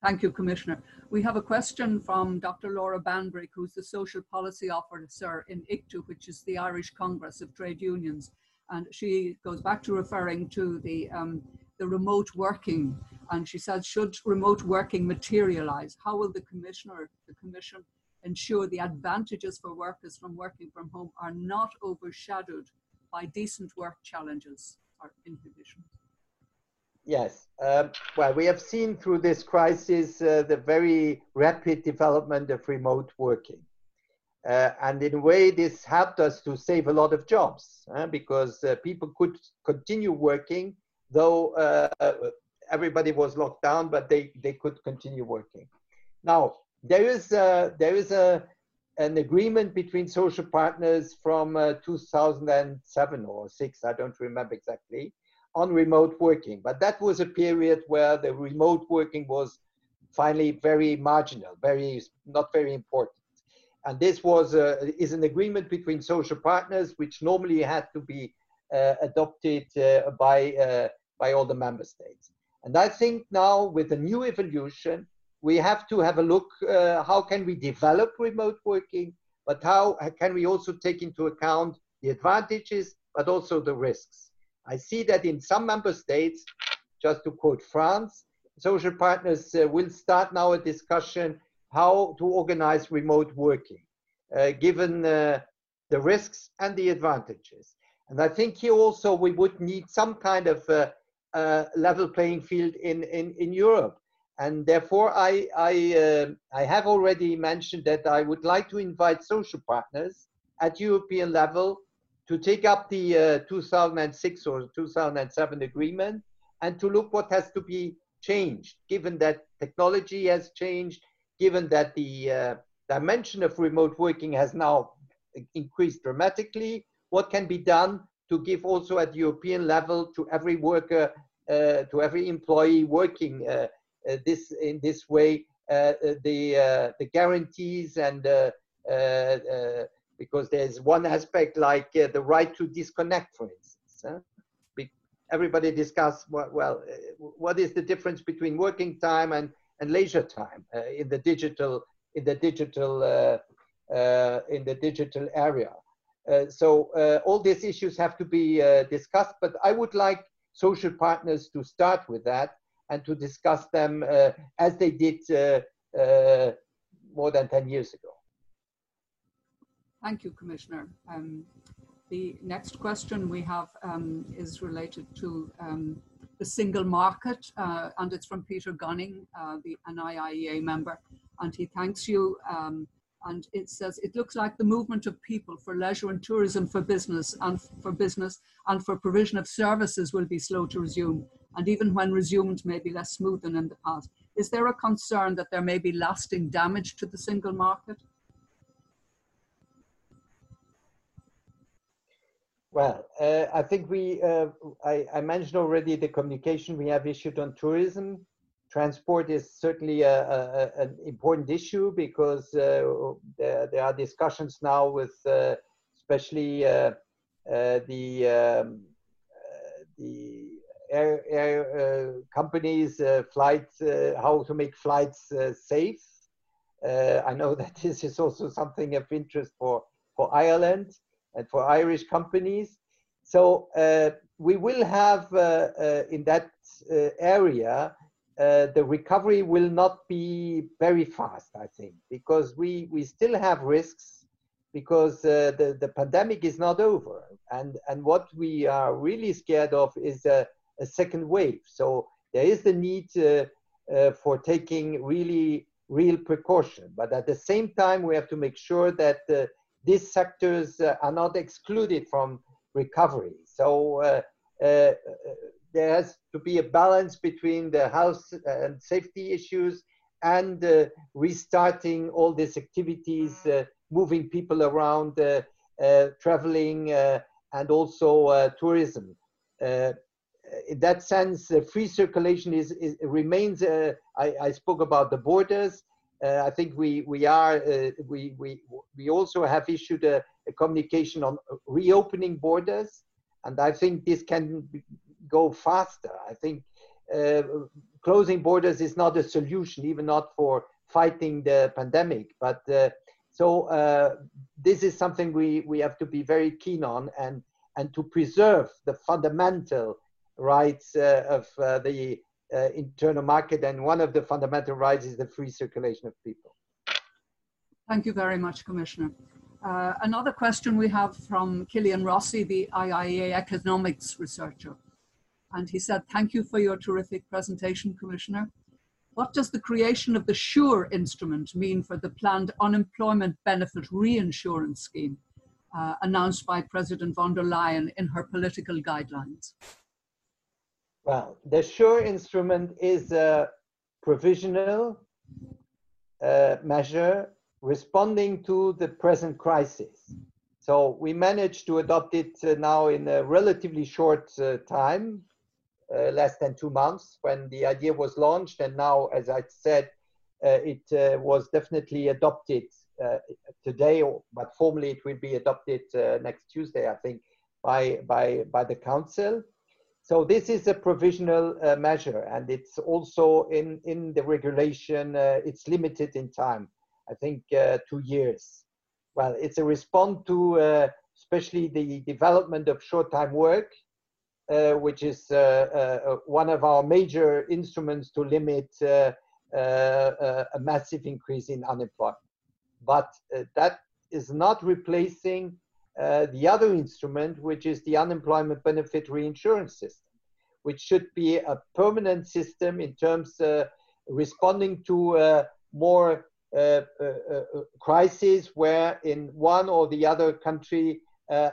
Thank you, Commissioner. We have a question from Dr. Laura Bambrick, who's the Social Policy Officer in ICTU, which is the Irish Congress of Trade Unions. And she goes back to referring to the, um, the remote working. And she says, should remote working materialize, how will the Commissioner, the Commission, ensure the advantages for workers from working from home are not overshadowed by decent work challenges or inhibitions? Yes. Um, well, we have seen through this crisis uh, the very rapid development of remote working. Uh, and in a way, this helped us to save a lot of jobs uh, because uh, people could continue working, though uh, everybody was locked down, but they, they could continue working. Now, there is, a, there is a, an agreement between social partners from uh, 2007 or 6, I don't remember exactly, on remote working. But that was a period where the remote working was finally very marginal, very not very important. And this was uh, is an agreement between social partners, which normally had to be adopted uh, by uh, by all the member states. And I think now with the new evolution, we have to have a look uh, how can we develop remote working, but how can we also take into account the advantages, but also the risks. I see that in some member states, just to quote France, social partners uh, will start now a discussion how to organize remote working, uh, given uh, the risks and the advantages. And I think here also we would need some kind of uh, uh, level playing field in, in, in Europe. And therefore, I, I, uh, I have already mentioned that I would like to invite social partners at European level to take up the uh, 2006 or 2007 agreement and to look what has to be changed, given that technology has changed, given that the dimension of remote working has now increased dramatically, what can be done to give also at European level to every worker, uh, to every employee working uh, uh, this in this way, uh, the the guarantees and because there's one aspect like the right to disconnect, for instance. Huh? everybody discuss well, what is the difference between working time and, and leisure time uh, in the digital in the digital uh, uh, in the digital area. Uh, so all these issues have to be discussed, but I would like social partners to start with that and to discuss them as they did more than 10 years ago. Thank you, Commissioner. Um, the next question we have um, is related to um, the single market, uh, and it's from Peter Gunning, uh, the, NIIEA member, and he thanks you. Um, and it says it looks like the movement of people for leisure and tourism for business and for business and for provision of services will be slow to resume, and even when resumed, may be less smooth than in the past. Is there a concern that there may be lasting damage to the single market? Well, uh, I think we, uh, I, I, mentioned already the communication we have issued on tourism. Transport is certainly a, a, an important issue because uh, there, there, are discussions now with uh, especially uh, uh, the, um, the air, air companies, flights, how to make flights safe. I know that this is also something of interest for, for Ireland and for Irish companies. So uh, we will have uh, uh, in that uh, area, uh, the recovery will not be very fast, I think, because we, we still have risks because uh, the, the pandemic is not over. And, and what we are really scared of is a, a second wave. So there is the need uh, uh, for taking really real precaution. But at the same time, we have to make sure that uh, these sectors are not excluded from recovery. So there has to be a balance between the health and safety issues and uh, restarting all these activities, uh, moving people around, uh, traveling, and also tourism. in that sense, free circulation is, is remains. I, I, spoke about the borders. Uh, I think we we are uh, we we we also have issued a, a, communication on reopening borders, and I think this can go faster. I think uh, closing borders is not a solution, even not for fighting the pandemic. But uh, so uh, this is something we we have to be very keen on, and and to preserve the fundamental rights uh, of the uh, internal market, and one of the fundamental rights is the free circulation of people. Thank you very much, Commissioner. Uh, another question we have from Killian Rossi, the IIEA economics researcher. And he said, Thank you for your terrific presentation, Commissioner. What does the creation of the SURE instrument mean for the planned unemployment benefit reinsurance scheme uh, announced by President von der Leyen in her political guidelines? Well, the SURE instrument is a provisional uh, measure responding to the present crisis. So we managed to adopt it uh, now in a relatively short uh, time, uh, less than two months when the idea was launched. And now, as I said, uh, it uh, was definitely adopted today, but formally it will be adopted next Tuesday, I think, by, by, by the Council. So this is a provisional uh, measure, and it's also in in the regulation. Uh, it's limited in time. I think uh, two years. Well, it's a response to uh, especially the development of short-time work, uh, which is uh, one of our major instruments to limit a massive increase in unemployment. But that is not replacing uh, the other instrument, which is the unemployment benefit reinsurance system, which should be a permanent system in terms uh, responding to uh, more uh, uh, crises where in one or the other country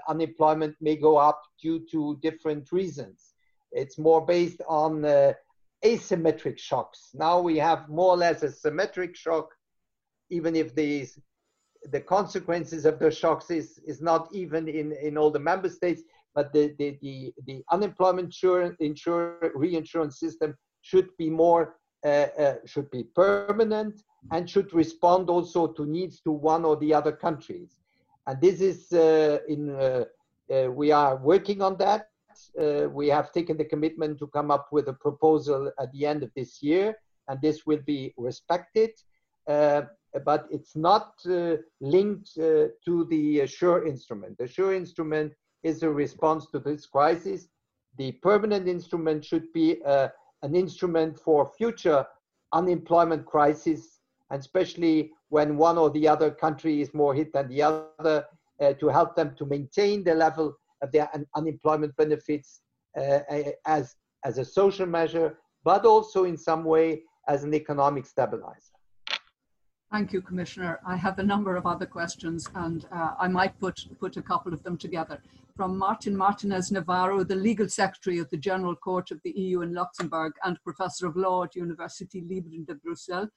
unemployment may go up due to different reasons. It's more based on asymmetric shocks. Now we have more or less a symmetric shock, even if these the consequences of the shocks is, is not even in, in all the member states, but the, the, the, the unemployment insurance, insure, reinsurance system should be more, uh, uh, should be permanent and should respond also to needs to one or the other countries. And this is uh, in, uh, uh, we are working on that. We have taken the commitment to come up with a proposal at the end of this year, and this will be respected but it's not linked to the SURE instrument. The SURE instrument is a response to this crisis. The permanent instrument should be uh, an instrument for future unemployment crisis, and especially when one or the other country is more hit than the other, uh, to help them to maintain the level of their un unemployment benefits uh, as, as a social measure, but also in some way as an economic stabilizer. Thank you, Commissioner. I have a number of other questions and uh, I might put, put a couple of them together. From Martin Martinez Navarro, the Legal Secretary of the General Court of the EU in Luxembourg and Professor of Law at Université Libre de Bruxelles.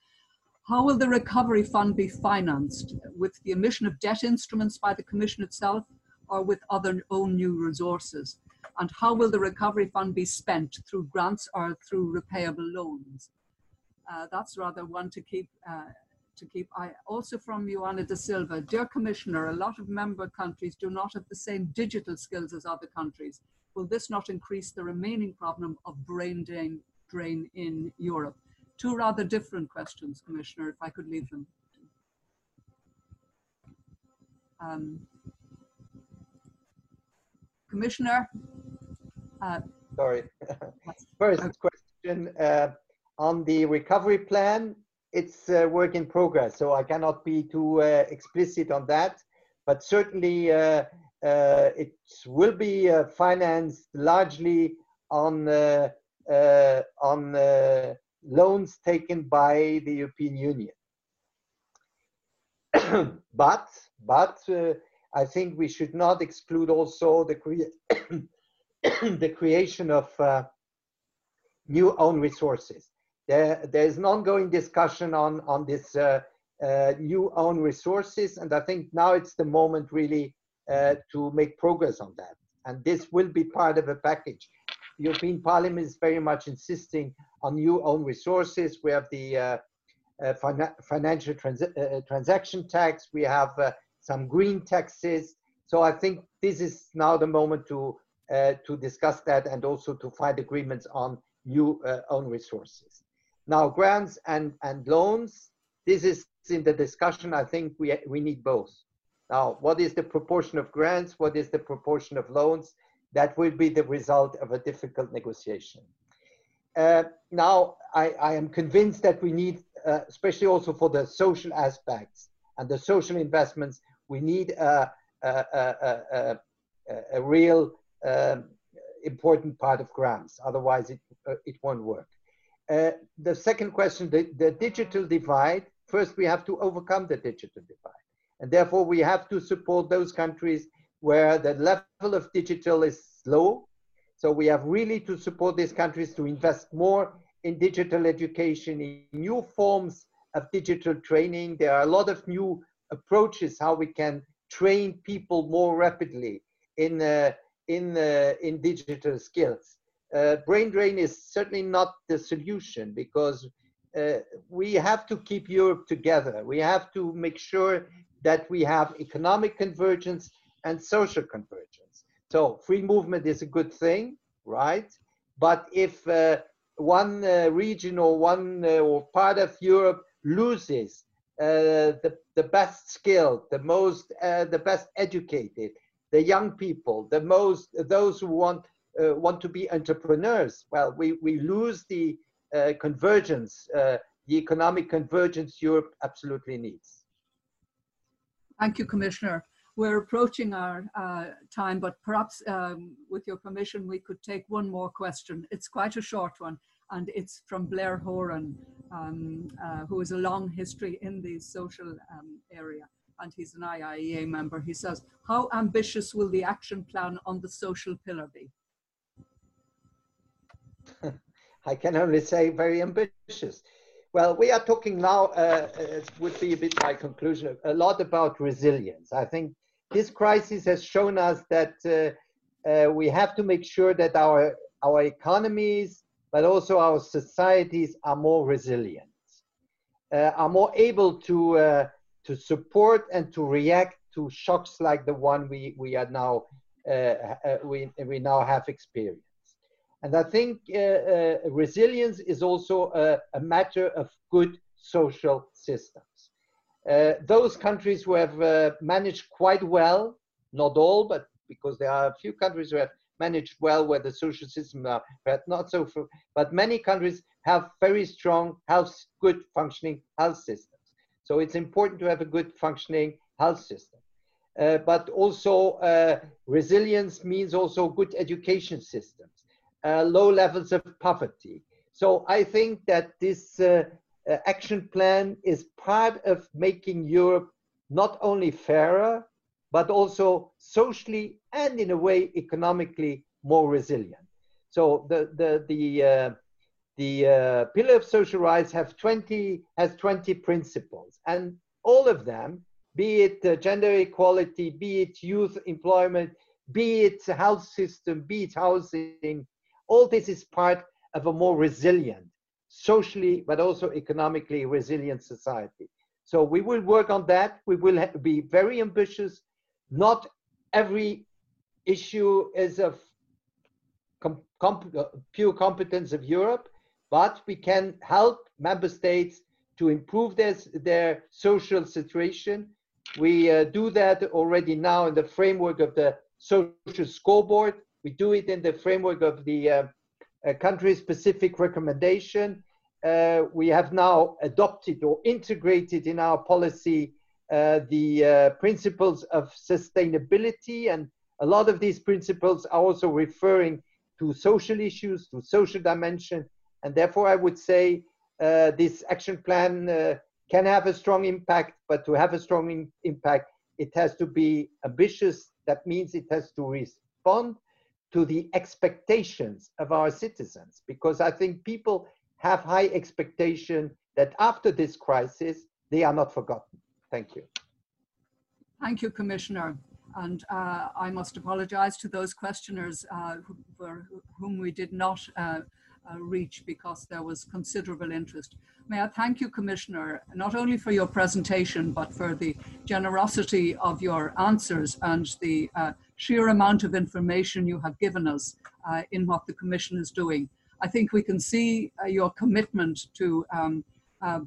How will the Recovery Fund be financed? With the emission of debt instruments by the Commission itself or with other own new resources? And how will the Recovery Fund be spent through grants or through repayable loans? Uh, that's rather one to keep uh, to keep. Also from Joanna da Silva, dear Commissioner, a lot of member countries do not have the same digital skills as other countries. Will this not increase the remaining problem of brain drain, drain in Europe? Two rather different questions, Commissioner, if I could leave them. Um, Commissioner? Uh, Sorry. First question uh, on the recovery plan it's a work in progress, so I cannot be too uh, explicit on that. but certainly uh, uh, it will be uh, financed largely on on loans taken by the European Union. but but I think we should not exclude also the crea- the creation of uh, new own resources. There, there is an ongoing discussion on on this uh, uh, new own resources, and I think now it's the moment really uh, to make progress on that. And this will be part of a package. European Parliament is very much insisting on new own resources. We have the uh, uh, financial trans transaction tax. We have some green taxes. So I think this is now the moment to uh, to discuss that and also to find agreements on new uh, own resources. Now, grants and, and loans, this is in the discussion. I think we, we need both. Now, what is the proportion of grants? What is the proportion of loans? That will be the result of a difficult negotiation. Uh, now, I, I, am convinced that we need, uh, especially also for the social aspects and the social investments, we need a, a, a, a real um, important part of grants. Otherwise, it, uh, it won't work. Uh, the second question, the, the digital divide, first we have to overcome the digital divide. And therefore, we have to support those countries where the level of digital is low. So we have really to support these countries to invest more in digital education, in new forms of digital training. There are a lot of new approaches how we can train people more rapidly in uh, in uh, in digital skills. Uh, brain drain is certainly not the solution because uh, we have to keep Europe together. We have to make sure that we have economic convergence and social convergence. So free movement is a good thing, right? But if uh, one uh, region or one uh, or part of Europe loses the the best skilled, the most the best educated, the young people, the most those who want uh, want to be entrepreneurs. Well, we we lose the uh, convergence, uh, the economic convergence Europe absolutely needs. Thank you, Commissioner. We're approaching our uh, time, but perhaps um, with your permission, we could take one more question. It's quite a short one, and it's from Blair Horan, um, uh, who has a long history in the social um, area and he's an IIEA member, he says, how ambitious will the action plan on the social pillar be? I can only say very ambitious. Well, we are talking now, uh, it would be a bit my conclusion, a lot about resilience. I think this crisis has shown us that uh, uh, we have to make sure that our, our economies, but also our societies are more resilient, uh, are more able to uh, to support and to react to shocks like the one we, we are now uh, uh, we, we now have experienced. And I think resilience is also a, a, matter of good social systems. Uh, those countries who have uh, managed quite well, not all, but because there are a few countries who have managed well where the social system are not so, but many countries have very strong health, good functioning health systems. So it's important to have a good functioning health system. Uh, but also uh, resilience means also good education systems, uh, low levels of poverty. So I think that this action plan is part of making Europe not only fairer, but also socially and in a way economically more resilient. So the, the, the uh, the uh, pillar of social rights have 20 has 20 principles and all of them be it uh, gender equality be it youth employment be it health system be it housing all this is part of a more resilient socially but also economically resilient society so we will work on that we will be very ambitious not every issue is of com- com- uh, pure competence of europe but we can help member states to improve their, their social situation. We uh, do that already now in the framework of the social scoreboard. We do it in the framework of the uh, uh, country specific recommendation. Uh, we have now adopted or integrated in our policy uh, the uh, principles of sustainability. And a lot of these principles are also referring to social issues, to social dimension. And therefore, I would say uh, this action plan uh, can have a strong impact, but to have a strong impact, it has to be ambitious. That means it has to respond to the expectations of our citizens, because I think people have high expectation that after this crisis, they are not forgotten. Thank you. Thank you, Commissioner. And uh, I must apologize to those questioners uh, who, for whom we did not uh, uh, reach because there was considerable interest. May I thank you, Commissioner, not only for your presentation, but for the generosity of your answers and the uh, sheer amount of information you have given us uh, in what the Commission is doing. I think we can see your commitment to um,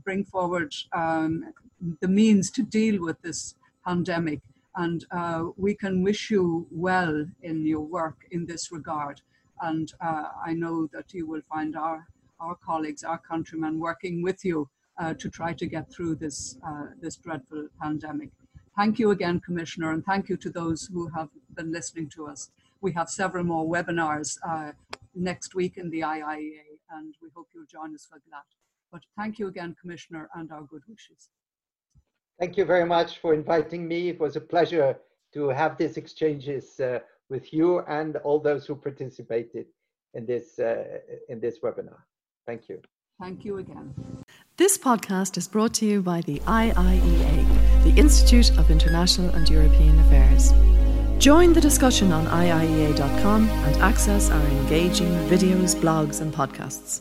bring forward um, the means to deal with this pandemic. And uh, we can wish you well in your work in this regard. And uh, I know that you will find our, our colleagues, our countrymen working with you uh, to try to get through this, uh, this dreadful pandemic. Thank you again, Commissioner, and thank you to those who have been listening to us. We have several more webinars uh, next week in the IIEA, and we hope you'll join us for that. But thank you again, Commissioner, and our good wishes. Thank you very much for inviting me. It was a pleasure to have these exchanges uh, with you and all those who participated in this uh, in this webinar. Thank you. Thank you again. This podcast is brought to you by the IIEA, the Institute of International and European Affairs. Join the discussion on IIEA.com and access our engaging videos, blogs, and podcasts.